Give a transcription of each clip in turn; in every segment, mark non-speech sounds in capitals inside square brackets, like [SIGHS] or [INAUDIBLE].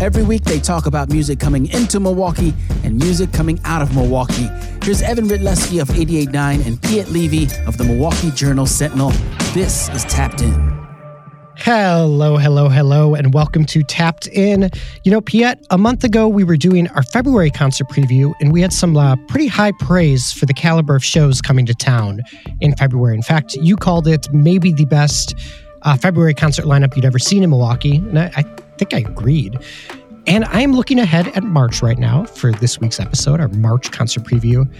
Every week they talk about music coming into Milwaukee and music coming out of Milwaukee. Here's Evan Rytlewski of 88.9 and Piet Levy of the Milwaukee Journal Sentinel. This is Tapped In. Hello, hello, hello, and welcome to Tapped In. You know, Piet, a month ago we were doing our February concert preview, and we had some uh, pretty high praise for the caliber of shows coming to town in February. In fact, you called it maybe the best uh, February concert lineup you'd ever seen in Milwaukee, and I, I think I agreed. And I am looking ahead at March right now for this week's episode, our March concert preview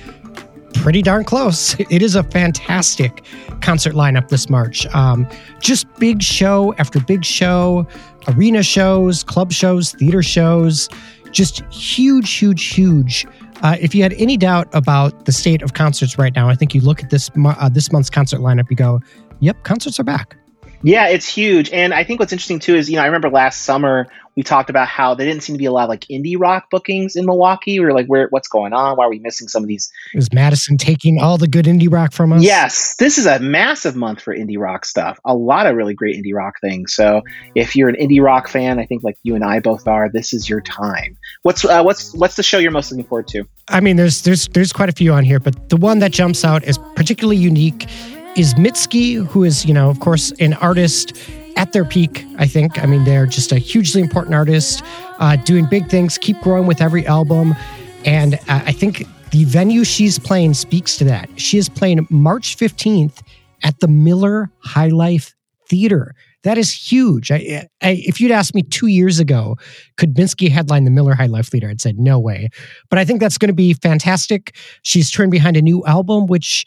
pretty darn close. [LAUGHS] It is a fantastic concert lineup this March. Um, just big show after big show, arena shows, club shows, theater shows, just huge, huge, huge. Uh, if you had any doubt about the state of concerts right now, I think you look at this uh, this month's concert lineup, you go, "Yep, concerts are back." Yeah, it's huge. And I think what's interesting too is, you know, I remember last summer we talked about how there didn't seem to be a lot of like indie rock bookings in Milwaukee. We were like, where what's going on? Why are we missing some of these? Is Madison taking all the good indie rock from us? Yes. This is a massive month for indie rock stuff. A lot of really great indie rock things. So if you're an indie rock fan, I think like you and I both are, this is your time. What's uh, what's what's the show you're most looking forward to? I mean, there's there's there's quite a few on here, but the one that jumps out is particularly unique is Mitski, who is, you know, of course, an artist at their peak, I think. I mean, they're just a hugely important artist, uh, doing big things, keep growing with every album. And uh, I think the venue she's playing speaks to that. She is playing March 15th at the Miller High Life Theater. That is huge. I, I, if you'd asked me two years ago, could Mitski headline the Miller High Life Theater? I'd said no way. But I think that's going to be fantastic. She's turned behind a new album, which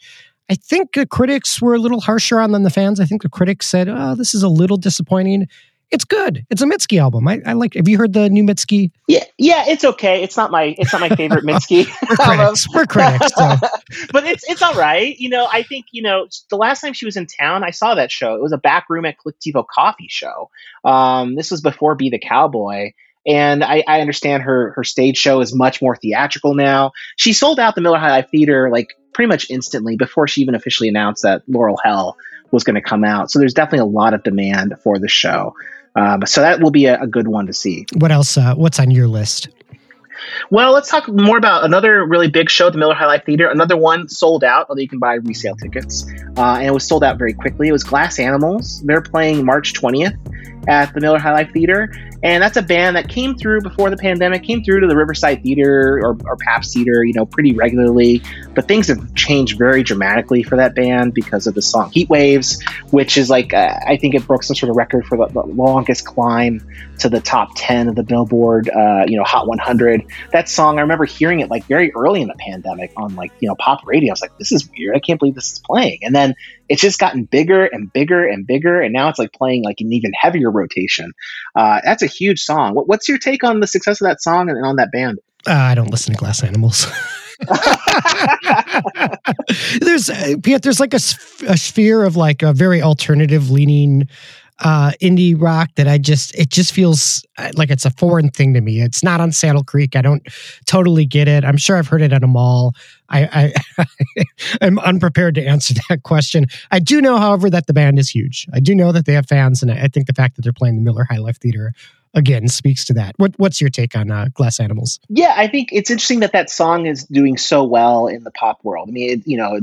I think the critics were a little harsher on than the fans. I think the critics said, "Oh, this is a little disappointing." It's good. It's a Mitski album. I, I like. Have you heard the new Mitski? Yeah, yeah, it's okay. It's not my it's not my favorite [LAUGHS] Mitski. we're critics. we're critics. So. [LAUGHS] but it's it's all right. You know, I think you know the last time she was in town, I saw that show. It was a back room at Colectivo Coffee show. Um, this was before Be the Cowboy. And I, I understand her her stage show is much more theatrical now. She sold out the Miller High Life Theater like pretty much instantly before she even officially announced that Laurel Hell was going to come out. So there's definitely a lot of demand for the show. Um, so that will be a, a, good one to see. What else? Uh, what's on your list? Well, let's talk more about another really big show, the Miller High Life Theater. Another one sold out, although you can buy resale tickets. Uh, and it was sold out very quickly. It was Glass Animals. They're playing March 20th at the Miller High Life Theater. And that's a band that came through before the pandemic, came through to the Riverside Theater or, or Pabst Theater, you know, pretty regularly. But things have changed very dramatically for that band because of the song Heat Waves, which is like, uh, I think it broke some sort of record for the, the, longest climb to the top 10 of the Billboard, uh, you know, Hot 100. That song, I remember hearing it like very early in the pandemic on like, you know, pop radio. I was like, this is weird. I can't believe this is playing. And then it's just gotten bigger and bigger and bigger. And now it's like playing like an even heavier rotation. Uh, that's a huge song. What, what's your take on the success of that song and on that band? Uh, I don't listen to Glass Animals. [LAUGHS] [LAUGHS] there's uh, there's like a, a sphere of like a very alternative leaning uh, indie rock that I just it just feels uh, like it's a foreign thing to me. It's not on Saddle Creek. I don't totally get it. I'm sure I've heard it at a mall. I, I [LAUGHS] I'm unprepared to answer [LAUGHS] that question. I do know, however, that the band is huge. I do know that they have fans, and I think the fact that they're playing the Miller High Life Theater again speaks to that. What what's your take on uh, Glass Animals? Yeah, I think it's interesting that that song is doing so well in the pop world. I mean, it, you know,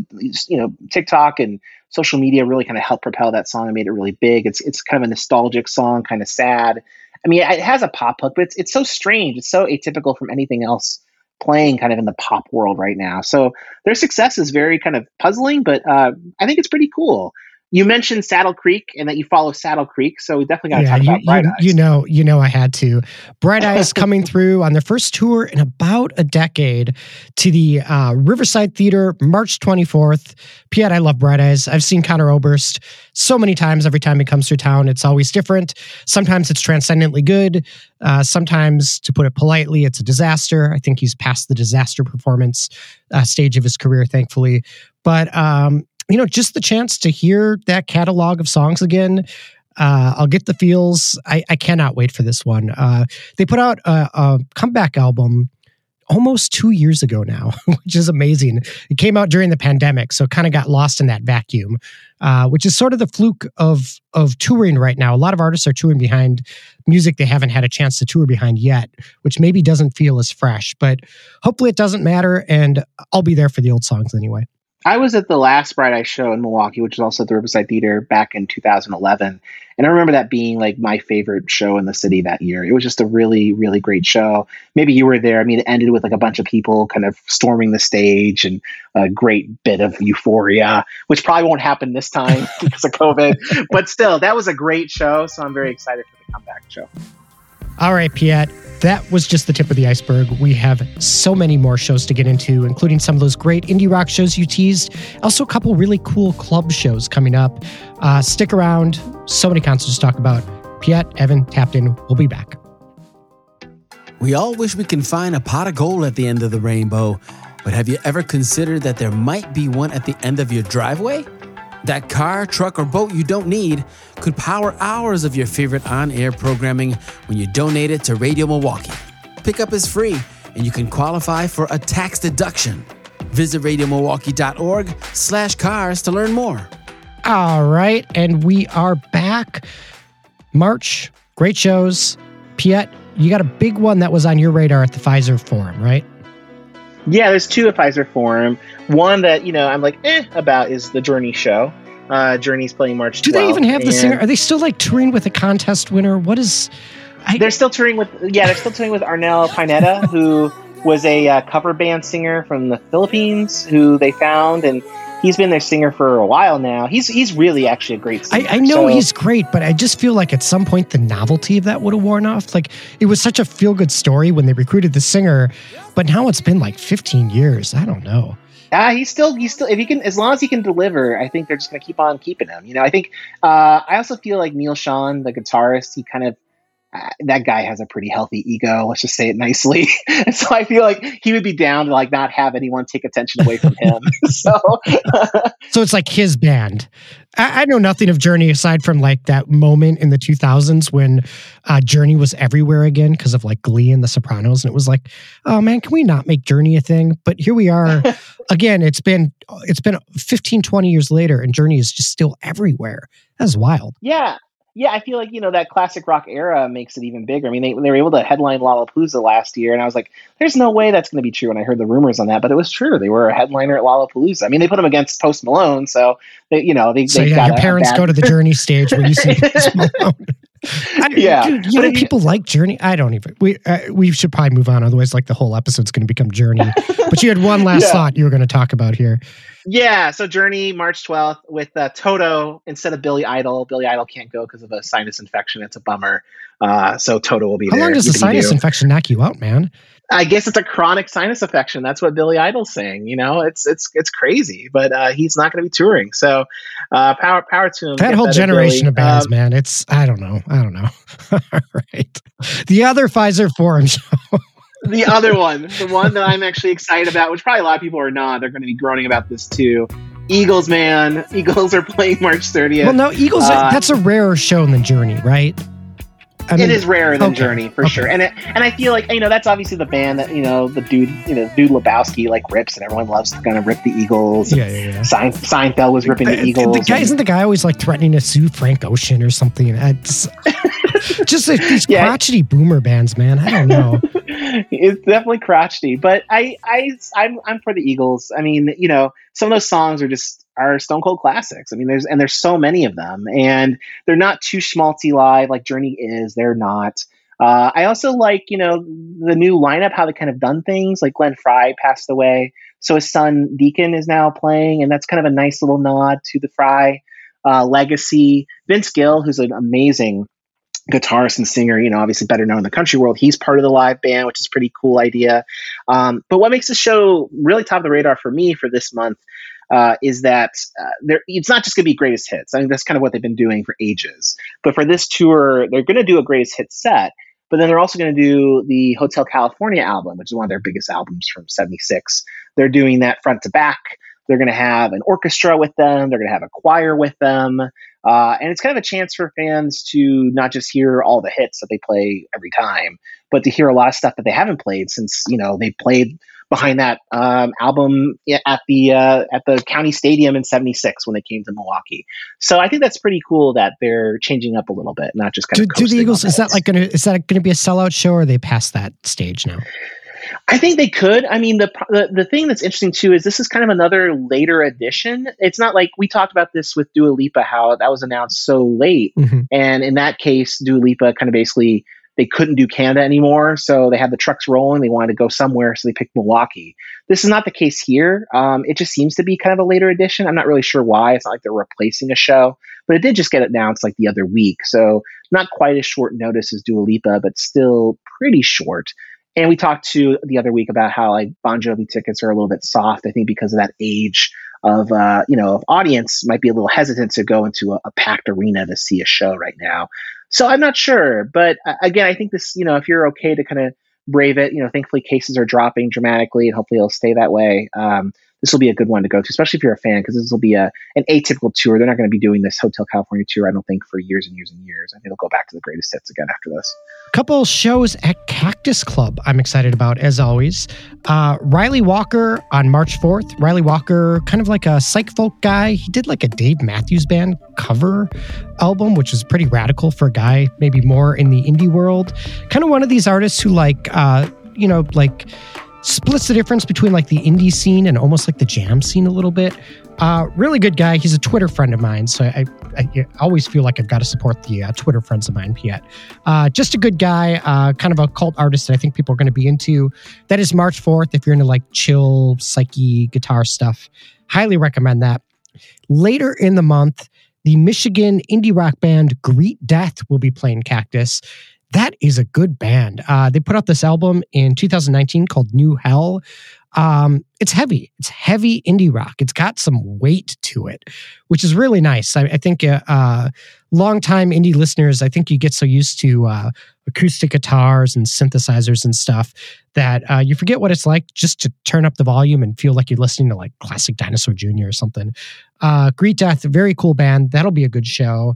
you know, TikTok and social media really kind of helped propel that song and made it really big. It's it's kind of a nostalgic song, kind of sad. I mean, it has a pop hook, but it's it's so strange. It's so atypical from anything else playing kind of in the pop world right now. So their success is very kind of puzzling, but uh, I think it's pretty cool you mentioned Saddle Creek and that you follow Saddle Creek, so we definitely got to yeah, talk you, about Bright you, Eyes. You know, you know, I had to. Bright [LAUGHS] Eyes coming through on their first tour in about a decade to the uh, Riverside Theater, March twenty fourth. Piet, I love Bright Eyes. I've seen Conor Oberst so many times. Every time he comes through town, it's always different. Sometimes it's transcendently good. Uh, sometimes, to put it politely, it's a disaster. I think he's past the disaster performance uh, stage of his career, thankfully. But um, you know, just the chance to hear that catalog of songs again. Uh, I'll get the feels. I, I cannot wait for this one. Uh, they put out a, a, comeback album almost two years ago now, [LAUGHS] which is amazing. It came out during the pandemic, so kind of got lost in that vacuum, uh, which is sort of the fluke of of touring right now. A lot of artists are touring behind music they haven't had a chance to tour behind yet, which maybe doesn't feel as fresh, but hopefully it doesn't matter. And I'll be there for the old songs anyway. I was at the last Bright Eye show in Milwaukee, which is also at the Riverside Theater back in 2011. And I remember that being like my favorite show in the city that year. It was just a really, really great show. Maybe you were there. I mean, it ended with like a bunch of people kind of storming the stage and a great bit of euphoria, which probably won't happen this time [LAUGHS] because of COVID. But still, that was a great show. So I'm very excited for the comeback show. All right, Piet that was just the tip of the iceberg. We have so many more shows to get into, including some of those great indie rock shows you teased. Also, a couple really cool club shows coming up. Uh, stick around. So many concerts to talk about. Piet, Evan, tapped in. We'll be back. We all wish we can find a pot of gold at the end of the rainbow, but have you ever considered that there might be one at the end of your driveway? That car, truck, or boat you don't need could power hours of your favorite on air programming when you donate it to Radio Milwaukee. Pickup is free, and you can qualify for a tax deduction. Visit radiomilwaukee.org slash cars to learn more. All right, and we are back. March, great shows. Piet, you got a big one that was on your radar at the Fiserv Forum, right? Yeah, there's two at Fiserv Forum. One that you know I'm like eh about is the Journey show. Uh, Journey's playing March. 12th, Do they even have the singer? Are they still like touring with a contest winner? What is? I, they're still touring with yeah, they're still touring with Arnel Pineda, who was a uh, cover band singer from the Philippines, who they found and he's been their singer for a while now. He's he's really actually a great singer. I, I know so, he's great, but I just feel like at some point the novelty of that would have worn off. Like it was such a feel good story when they recruited the singer, but now it's been like 15 years. I don't know. Uh, he's still he's still if he can as long as he can deliver, I think they're just gonna keep on keeping him. You know, I think uh, I also feel like Neal Schon, the guitarist, he kind of that guy has a pretty healthy ego. Let's just say it nicely. [LAUGHS] so I feel like he would be down to like not have anyone take attention away from him. [LAUGHS] [LAUGHS] so, so it's like his band. I, I, know nothing of Journey aside from like that moment in the 2000s when uh, Journey was everywhere again because of like Glee and The Sopranos, and it was like, oh man, can we not make Journey a thing? But here we are again. It's been it's been 15, 20 years later, and Journey is just still everywhere. That's wild. Yeah, yeah, I feel like you know that classic rock era makes it even bigger. I mean, they, they were able to headline Lollapalooza last year, and I was like, "There's no way that's going to be true." When I heard the rumors on that, but it was true. They were a headliner at Lollapalooza. I mean, they put them against Post Malone, so they, you know, they. So yeah, your parents go to the [LAUGHS] Journey stage where you see [LAUGHS] Post Malone. I, yeah, dude, you know, people like Journey. I don't even. We uh, we should probably move on. Otherwise, like the whole episode's going to become Journey. but you had one last [LAUGHS] yeah. thought you were going to talk about here. Yeah, so Journey March 12th with uh, Toto instead of Billy Idol. Billy Idol can't go because of a sinus infection. It's a bummer. Uh, so Toto will be How there. How long does the sinus infection knock you out, man? I guess it's a chronic sinus infection. That's what Billy Idol's saying. You know, it's it's it's crazy, but uh, he's not going to be touring. So uh, power power to him. That whole generation of bands, um, man. It's I don't know. I don't know. [LAUGHS] All right. The other Fiserv Forum show the other one, the one that I'm actually excited about, which probably a lot of people are not. They're going to be groaning about this too. Eagles, man. Eagles are playing March 30th. Well, no, Eagles. Uh, that's a rarer show than Journey, right? I mean, it is rarer than okay. Journey for okay. sure, and it, and I feel like you know that's obviously the band that you know the dude you know dude Lebowski like rips, and everyone loves to kind of rip the Eagles. Yeah, yeah, yeah. Sein, Seinfeld was ripping the, uh, the Eagles. The guy and, isn't the guy always like threatening to sue Frank Ocean or something. It's [LAUGHS] just like these yeah. crotchety boomer bands, man. I don't know. [LAUGHS] it's definitely crotchety, but I I I'm I'm for the Eagles. I mean, you know, some of those songs are just are stone cold classics. I mean, there's and there's so many of them, and they're not too schmaltzy live like Journey is. They're not. Uh, I also like you know the new lineup, how they kind of done things. Like Glenn Frey passed away, so his son Deacon is now playing, and that's kind of a nice little nod to the Frey uh, legacy. Vince Gill, who's an amazing guitarist and singer, you know, obviously better known in the country world. He's part of the live band, which is pretty cool idea. Um, but what makes the show really top of the radar for me for this month uh, is that uh, it's not just going to be greatest hits. I mean, that's kind of what they've been doing for ages. But for this tour, they're going to do a greatest hit set. But then they're also going to do the Hotel California album, which is one of their biggest albums from '76. They're doing that front to back. They're going to have an orchestra with them. They're going to have a choir with them. Uh, and it's kind of a chance for fans to not just hear all the hits that they play every time, but to hear a lot of stuff that they haven't played since you know they played behind that um, album at the uh, at the county stadium in '76 when they came to Milwaukee. So I think that's pretty cool that they're changing up a little bit, not just kind do, of. Do the Eagles is that like going to is that going to be a sellout show, or are they past that stage now? I think they could. I mean, the, the, the thing that's interesting too is this is kind of another later edition. It's not like we talked about this with Dua Lipa, how that was announced so late, mm-hmm. and in that case, Dua Lipa kind of basically they couldn't do Canada anymore, so they had the trucks rolling. They wanted to go somewhere, so they picked Milwaukee. This is not the case here. Um, it just seems to be kind of a later edition. I'm not really sure why. It's not like they're replacing a show, but it did just get announced like the other week, so not quite as short notice as Dua Lipa, but still pretty short. And we talked to the other week about how like Bon Jovi tickets are a little bit soft. I think because of that age of uh, you know of audience might be a little hesitant to go into a, a, packed arena to see a show right now. So I'm not sure, but uh, again, I think this you know if you're okay to kind of brave it, you know, thankfully cases are dropping dramatically, and hopefully it'll stay that way. Um, this will be a good one to go to, especially if you're a fan, because this will be a an atypical tour. They're not going to be doing this Hotel California tour, I don't think, for years and years and years. I think they'll go back to the greatest hits again after this. Couple shows at Cactus Club I'm excited about, as always. Uh, Ryley Walker on March 4th. Ryley Walker, kind of like a psych folk guy. He did like a Dave Matthews Band cover album, which is pretty radical for a guy maybe more in the indie world. Kind of one of these artists who like, uh, you know, like splits the difference between like the indie scene and almost like the jam scene a little bit. Uh, really good guy. He's a Twitter friend of mine, so I, I, I always feel like I've got to support the uh, Twitter friends of mine, Piet. Uh, just a good guy, uh, kind of a cult artist that I think people are going to be into. That is March 4th. If you're into like chill, psyche, guitar stuff, highly recommend that. Later in the month, the Michigan indie rock band Greet Death will be playing Cactus that is a good band. Uh, they put out this album in 2019 called New Hell. Um, it's heavy. It's heavy indie rock. It's got some weight to it, which is really nice. I, I think uh, uh, longtime indie listeners, I think you get so used to uh, acoustic guitars and synthesizers and stuff that uh, you forget what it's like just to turn up the volume and feel like you're listening to like classic Dinosaur Jr. or something. Uh, Greet Death, very cool band. That'll be a good show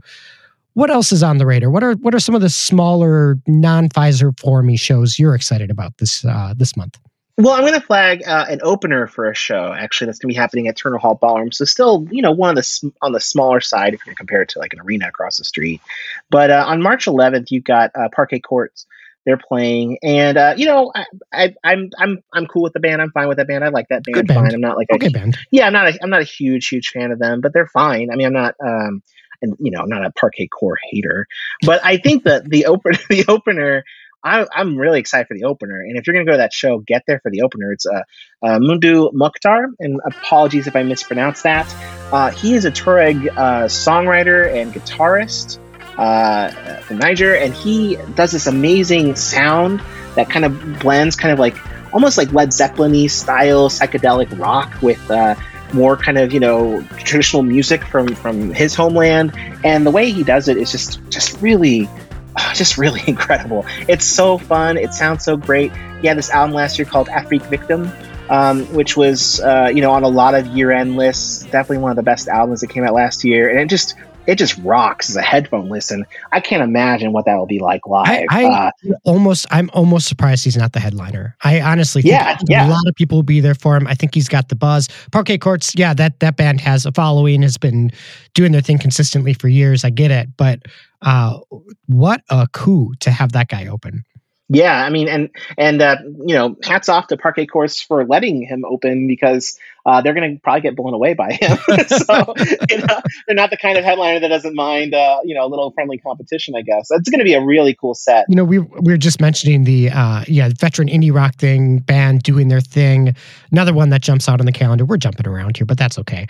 what else is on the radar? What are what are some of the smaller non Fiserv formy shows you're excited about this uh, this month? Well, I'm going to flag uh, an opener for a show actually that's going to be happening at Turner Hall Ballroom. So still, you know, one of the on the smaller side if you're compare it to like an arena across the street. But uh, on March 11th, you've got uh, Parquet Courts. They're playing, and uh, you know, I, I, I'm I'm I'm cool with the band. I'm fine with that band. I like that band. Good band. Fine. I'm not like okay a, band. Yeah, I'm not. A, I'm not a huge huge fan of them, but they're fine. I mean, I'm not. Um, and you know, I'm not a Parquet Courts hater, but I think that the open [LAUGHS] the opener. I, am really excited for the opener, and if you're going to go to that show, get there for the opener. It's uh, uh, Mdou Moctar, and apologies if I mispronounce that. Uh, he is a Tuareg uh, songwriter and guitarist uh, from Niger, and he does this amazing sound that kind of blends, kind of like almost like Led Zeppelin style psychedelic rock with uh, more kind of you know traditional music from from his homeland. And the way he does it is just just really [SIGHS] just really [LAUGHS] incredible. It's so fun. It sounds so great. He had this album last year called Afrique Victime um, which was uh, you know on a lot of year-end lists. Definitely one of the best albums that came out last year. And it just it just rocks as a headphone listen. I can't imagine what that will be like live. I, I uh, almost, I'm almost surprised he's not the headliner. I honestly think yeah, yeah. a lot of people will be there for him. I think he's got the buzz. Parquet Courts, yeah, that that band has a following, has been doing their thing consistently for years. I get it, but uh, what a coup to have that guy open. Yeah, I mean, and and uh, you know, hats off to Parquet Courts for letting him open because uh, they're going to probably get blown away by him. [LAUGHS] so you know, they're not the kind of headliner that doesn't mind, uh, you know, a little friendly competition. I guess it's going to be a really cool set. You know, we we were just mentioning the uh, yeah veteran indie rock thing band doing their thing. Another one that jumps out on the calendar. We're jumping around here, but that's okay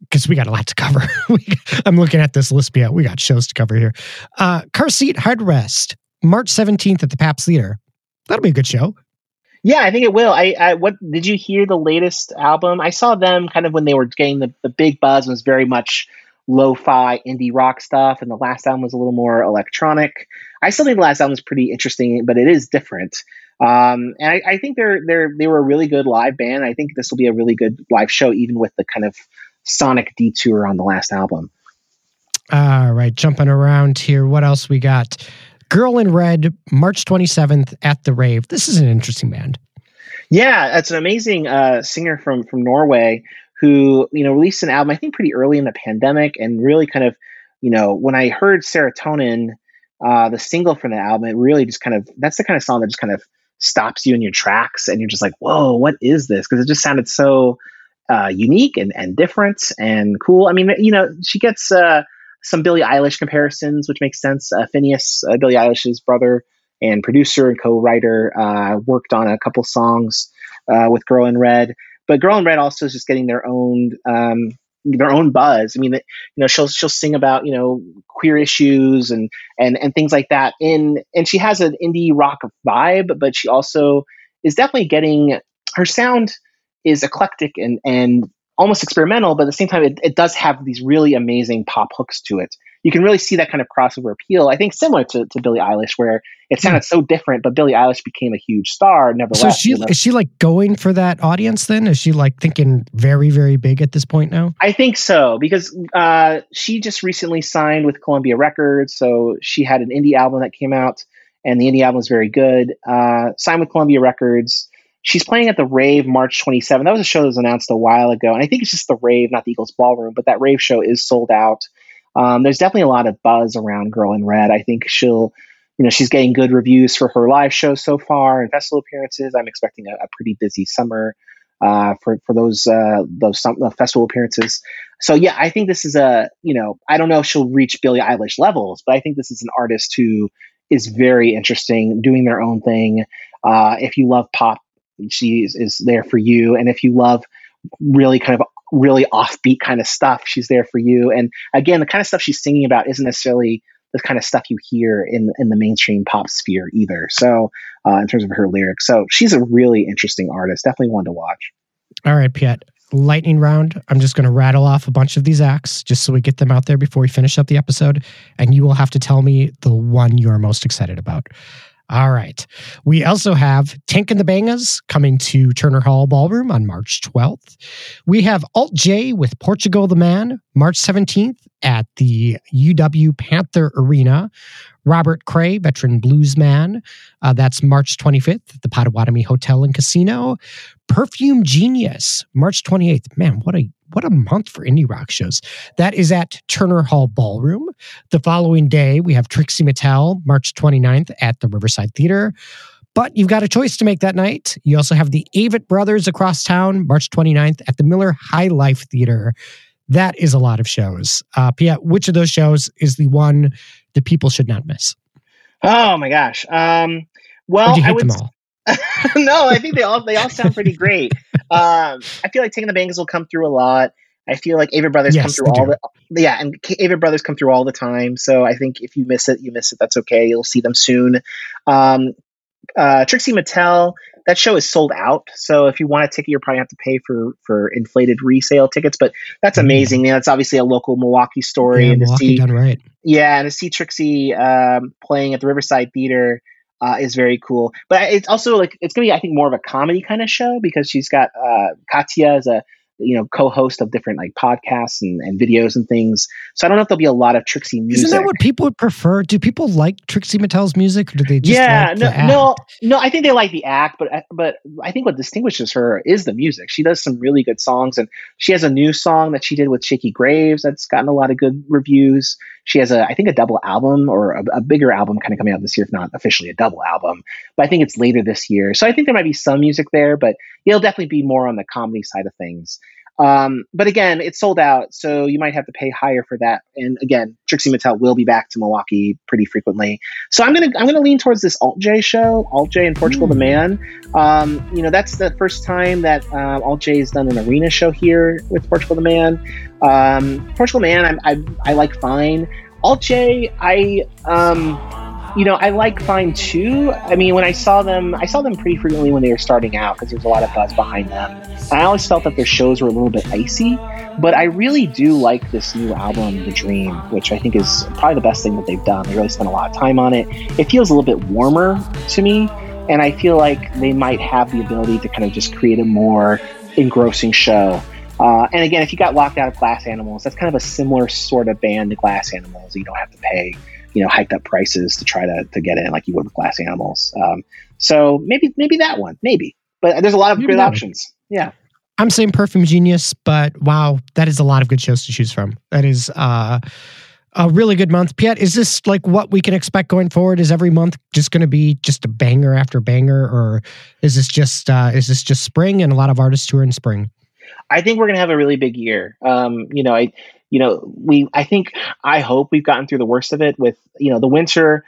because we got a lot to cover. [LAUGHS] I'm looking at this list. Yeah, we got shows to cover here. Uh, car seat headrest March 17th at the Pabst Theater. That'll be a good show. Yeah, I think it will. I, I what did you hear the latest album? I saw them kind of when they were getting the, the big buzz and was very much lo-fi indie rock stuff, and the last album was a little more electronic. I still think the last album is pretty interesting, but it is different. Um, and I, I, think they're they're they were a really good live band. I think this will be a really good live show, even with the kind of sonic detour on the last album. All right, jumping around here. What else we got? Girl in Red, March 27th at the Rave. This is an interesting band. Yeah, it's an amazing uh, singer from from Norway who you know released an album I think pretty early in the pandemic and really kind of you know when I heard Serotonin, uh, the single from the album, it really just kind of that's the kind of song that just kind of stops you in your tracks and you're just like, whoa, what is this? Because it just sounded so uh, unique and and different and cool. I mean, you know, she gets uh, some Billie Eilish comparisons, which makes sense. Uh, Finneas, uh, Billie Eilish's brother and producer and co-writer, uh, worked on a couple songs uh, with Girl in Red. But Girl in Red also is just getting their own um, their own buzz. I mean, you know, she'll she'll sing about you know queer issues and and and things like that. In and she has an indie rock vibe, but she also is definitely getting her sound is eclectic and and almost experimental, but at the same time, it, it does have these really amazing pop hooks to it. You can really see that kind of crossover appeal. I think similar to, to Billie Eilish, where it sounded so different, but Billie Eilish became a huge star. Nevertheless, so is she, you know? is she like going for that audience? Then is she like thinking very very big at this point now? I think so because uh, she just recently signed with Columbia Records, so she had an indie album that came out, and the indie album was very good. Uh, signed with Columbia Records She's playing at the Rave March 27th. That was a show that was announced a while ago. And I think it's just the Rave, not the Eagles Ballroom, but that Rave show is sold out. Um, there's definitely a lot of buzz around Girl in Red. I think she'll, you know, she's getting good reviews for her live shows so far and festival appearances. I'm expecting a, a pretty busy summer uh, for for those uh, those some, uh, festival appearances. So yeah, I think this is a you know I don't know if she'll reach Billie Eilish levels, but I think this is an artist who is very interesting, doing their own thing. Uh, if you love pop she is, is there for you. And if you love really kind of really offbeat kind of stuff, she's there for you. And again, the kind of stuff she's singing about isn't necessarily the kind of stuff you hear in in the mainstream pop sphere either. So, uh, in terms of her lyrics, so she's a really interesting artist. Definitely one to watch. All right, Piet. Lightning round. I'm just going to rattle off a bunch of these acts just so we get them out there before we finish up the episode, and you will have to tell me the one you are most excited about. All right. We also have Tank and the Bangas coming to Turner Hall Ballroom on March 12th. We have Alt J with Portugal the Man March 17th at the UW Panther Arena. Robert Cray, veteran bluesman. Uh, that's March 25th at the Potawatomi Hotel and Casino. Perfume Genius, March 28th. Man, what a what a month for indie rock shows. That is at Turner Hall Ballroom. The following day, we have Trixie Mattel, March 29th at the Riverside Theater. But you've got a choice to make that night. You also have the Avett Brothers across town, March 29th at the Miller High Life Theater. That is a lot of shows. Uh, Pia, which of those shows is the one that people should not miss? Oh my gosh. Um, well, I would, [LAUGHS] no, I think they all they all sound pretty great. [LAUGHS] um, I feel like Tank and the Bangas will come through a lot. I feel like Avett Brothers yes, come through all do. the yeah, and Avett Brothers come through all the time. So I think if you miss it, you miss it. That's okay. You'll see them soon. Um, uh, Trixie Mattel, that show is sold out. So if you want a ticket, you're probably have to pay for for inflated resale tickets. But that's mm. amazing. Mm. Yeah, it's obviously a local Milwaukee story. Yeah, and Milwaukee see, right. Yeah, and to see Trixie um, playing at the Riverside Theater uh, is very cool. But it's also like it's gonna be I think more of a comedy kind of show because she's got uh, Katya as a you know co-host of different like podcasts and, and videos and things. So I don't know if there'll be a lot of Trixie music. Isn't that what people would prefer? Do people like Trixie Mattel's music, or do they just yeah like no no no? I think they like the act, but but I think what distinguishes her is the music. She does some really good songs, and she has a new song that she did with Shakey Graves that's gotten a lot of good reviews. She has a I think a double album or a, a bigger album kind of coming out this year, if not officially a double album. But I think it's later this year, so I think there might be some music there, but it'll definitely be more on the comedy side of things. Um, but again, it's sold out, so you might have to pay higher for that. And again, Trixie Mattel will be back to Milwaukee pretty frequently. So I'm gonna I'm gonna lean towards this Alt J show, Alt J and Portugal mm. the Man. Um, you know, that's the first time that um, Alt J has done an arena show here with Portugal the Man. Um, Portugal Man, I, I, I like fine. Alt J, I um, you know, I like Fine too. I mean, when I saw them, I saw them pretty frequently when they were starting out because there's a lot of buzz behind them. I always felt that their shows were a little bit icy, but I really do like this new album, The Dream, which I think is probably the best thing that they've done. They really spent a lot of time on it. It feels a little bit warmer to me. and I feel like they might have the ability to kind of just create a more engrossing show. Uh, and again, if you got locked out of Glass Animals, that's kind of a similar sort of band to Glass Animals. You don't have to pay, you know, hiked up prices to try to, to get in like you would with Glass Animals. Um, so maybe maybe that one, maybe. But there's a lot of maybe good options. Yeah. I'm saying Perfume Genius, but wow, that is a lot of good shows to choose from. That is uh, a really good month. Piet, is this like what we can expect going forward? Is every month just going to be just a banger after banger, or is this just uh, is this just spring and a lot of artists tour in spring? I think we're going to have a really big year. Um, you know, I, you know, we, I think, I hope we've gotten through the worst of it with, you know, the winter,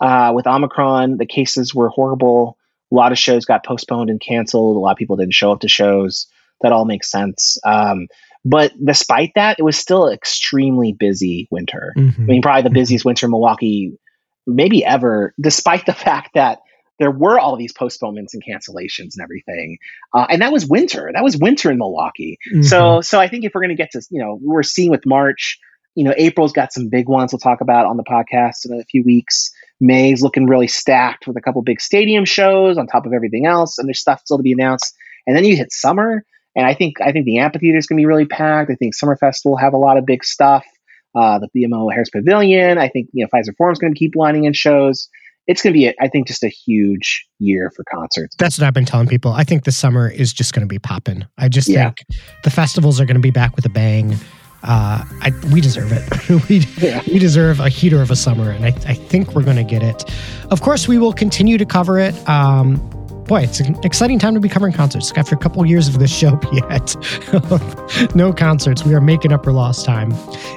uh, with Omicron, the cases were horrible. A lot of shows got postponed and canceled. A lot of people didn't show up to shows. That all makes sense. Um, but despite that, it was still an extremely busy winter. Mm-hmm. I mean, probably the mm-hmm. busiest winter in Milwaukee, maybe ever, despite the [LAUGHS] fact that there were all these postponements and cancellations and everything. Uh, and that was winter. That was winter in Milwaukee. Mm-hmm. So, so I think if we're going to get to, you know, we're seeing with March, you know, April's got some big ones we'll talk about on the podcast in a few weeks. May's looking really stacked with a couple big stadium shows on top of everything else, and there's stuff still to be announced. And then you hit summer, and I think I think the amphitheater is going to be really packed. I think Summerfest will have a lot of big stuff. Uh, the BMO Harris Pavilion. I think you know Fiserv Forum is going to keep lining in shows it's going to be, I think, just a huge year for concerts. That's what I've been telling people. I think the summer is just going to be popping. I just yeah. think the festivals are going to be back with a bang. Uh, I, we deserve it. [LAUGHS] we, yeah. we deserve a heater of a summer, and I, I think we're going to get it. Of course, we will continue to cover it. Um, boy, it's an exciting time to be covering concerts. After a couple years of this show, [LAUGHS] yet no concerts. We are making up for lost time.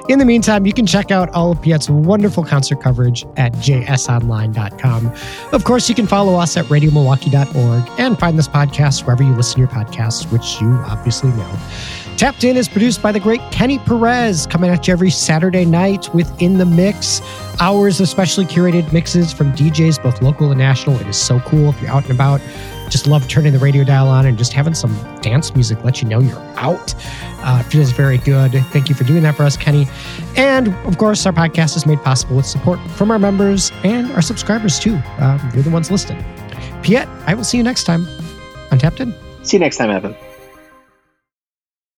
In the meantime, you can check out all of Piet's wonderful concert coverage at jsonline.com. Of course, you can follow us at radiomilwaukee.org and find this podcast wherever you listen to your podcasts, which you obviously know. Tapped In is produced by the great Kenny Perez, coming at you every Saturday night within the mix. Hours of specially curated mixes from DJs, both local and national. It is so cool if you're out and about. Just love turning the radio dial on and just having some dance music let you know you're out. Uh, feels very good. Thank you for doing that for us, Kenny. And of course, our podcast is made possible with support from our members and our subscribers too. Uh, you're the ones listed. Piet, I will see you next time on Tapped In. See you next time, Evan.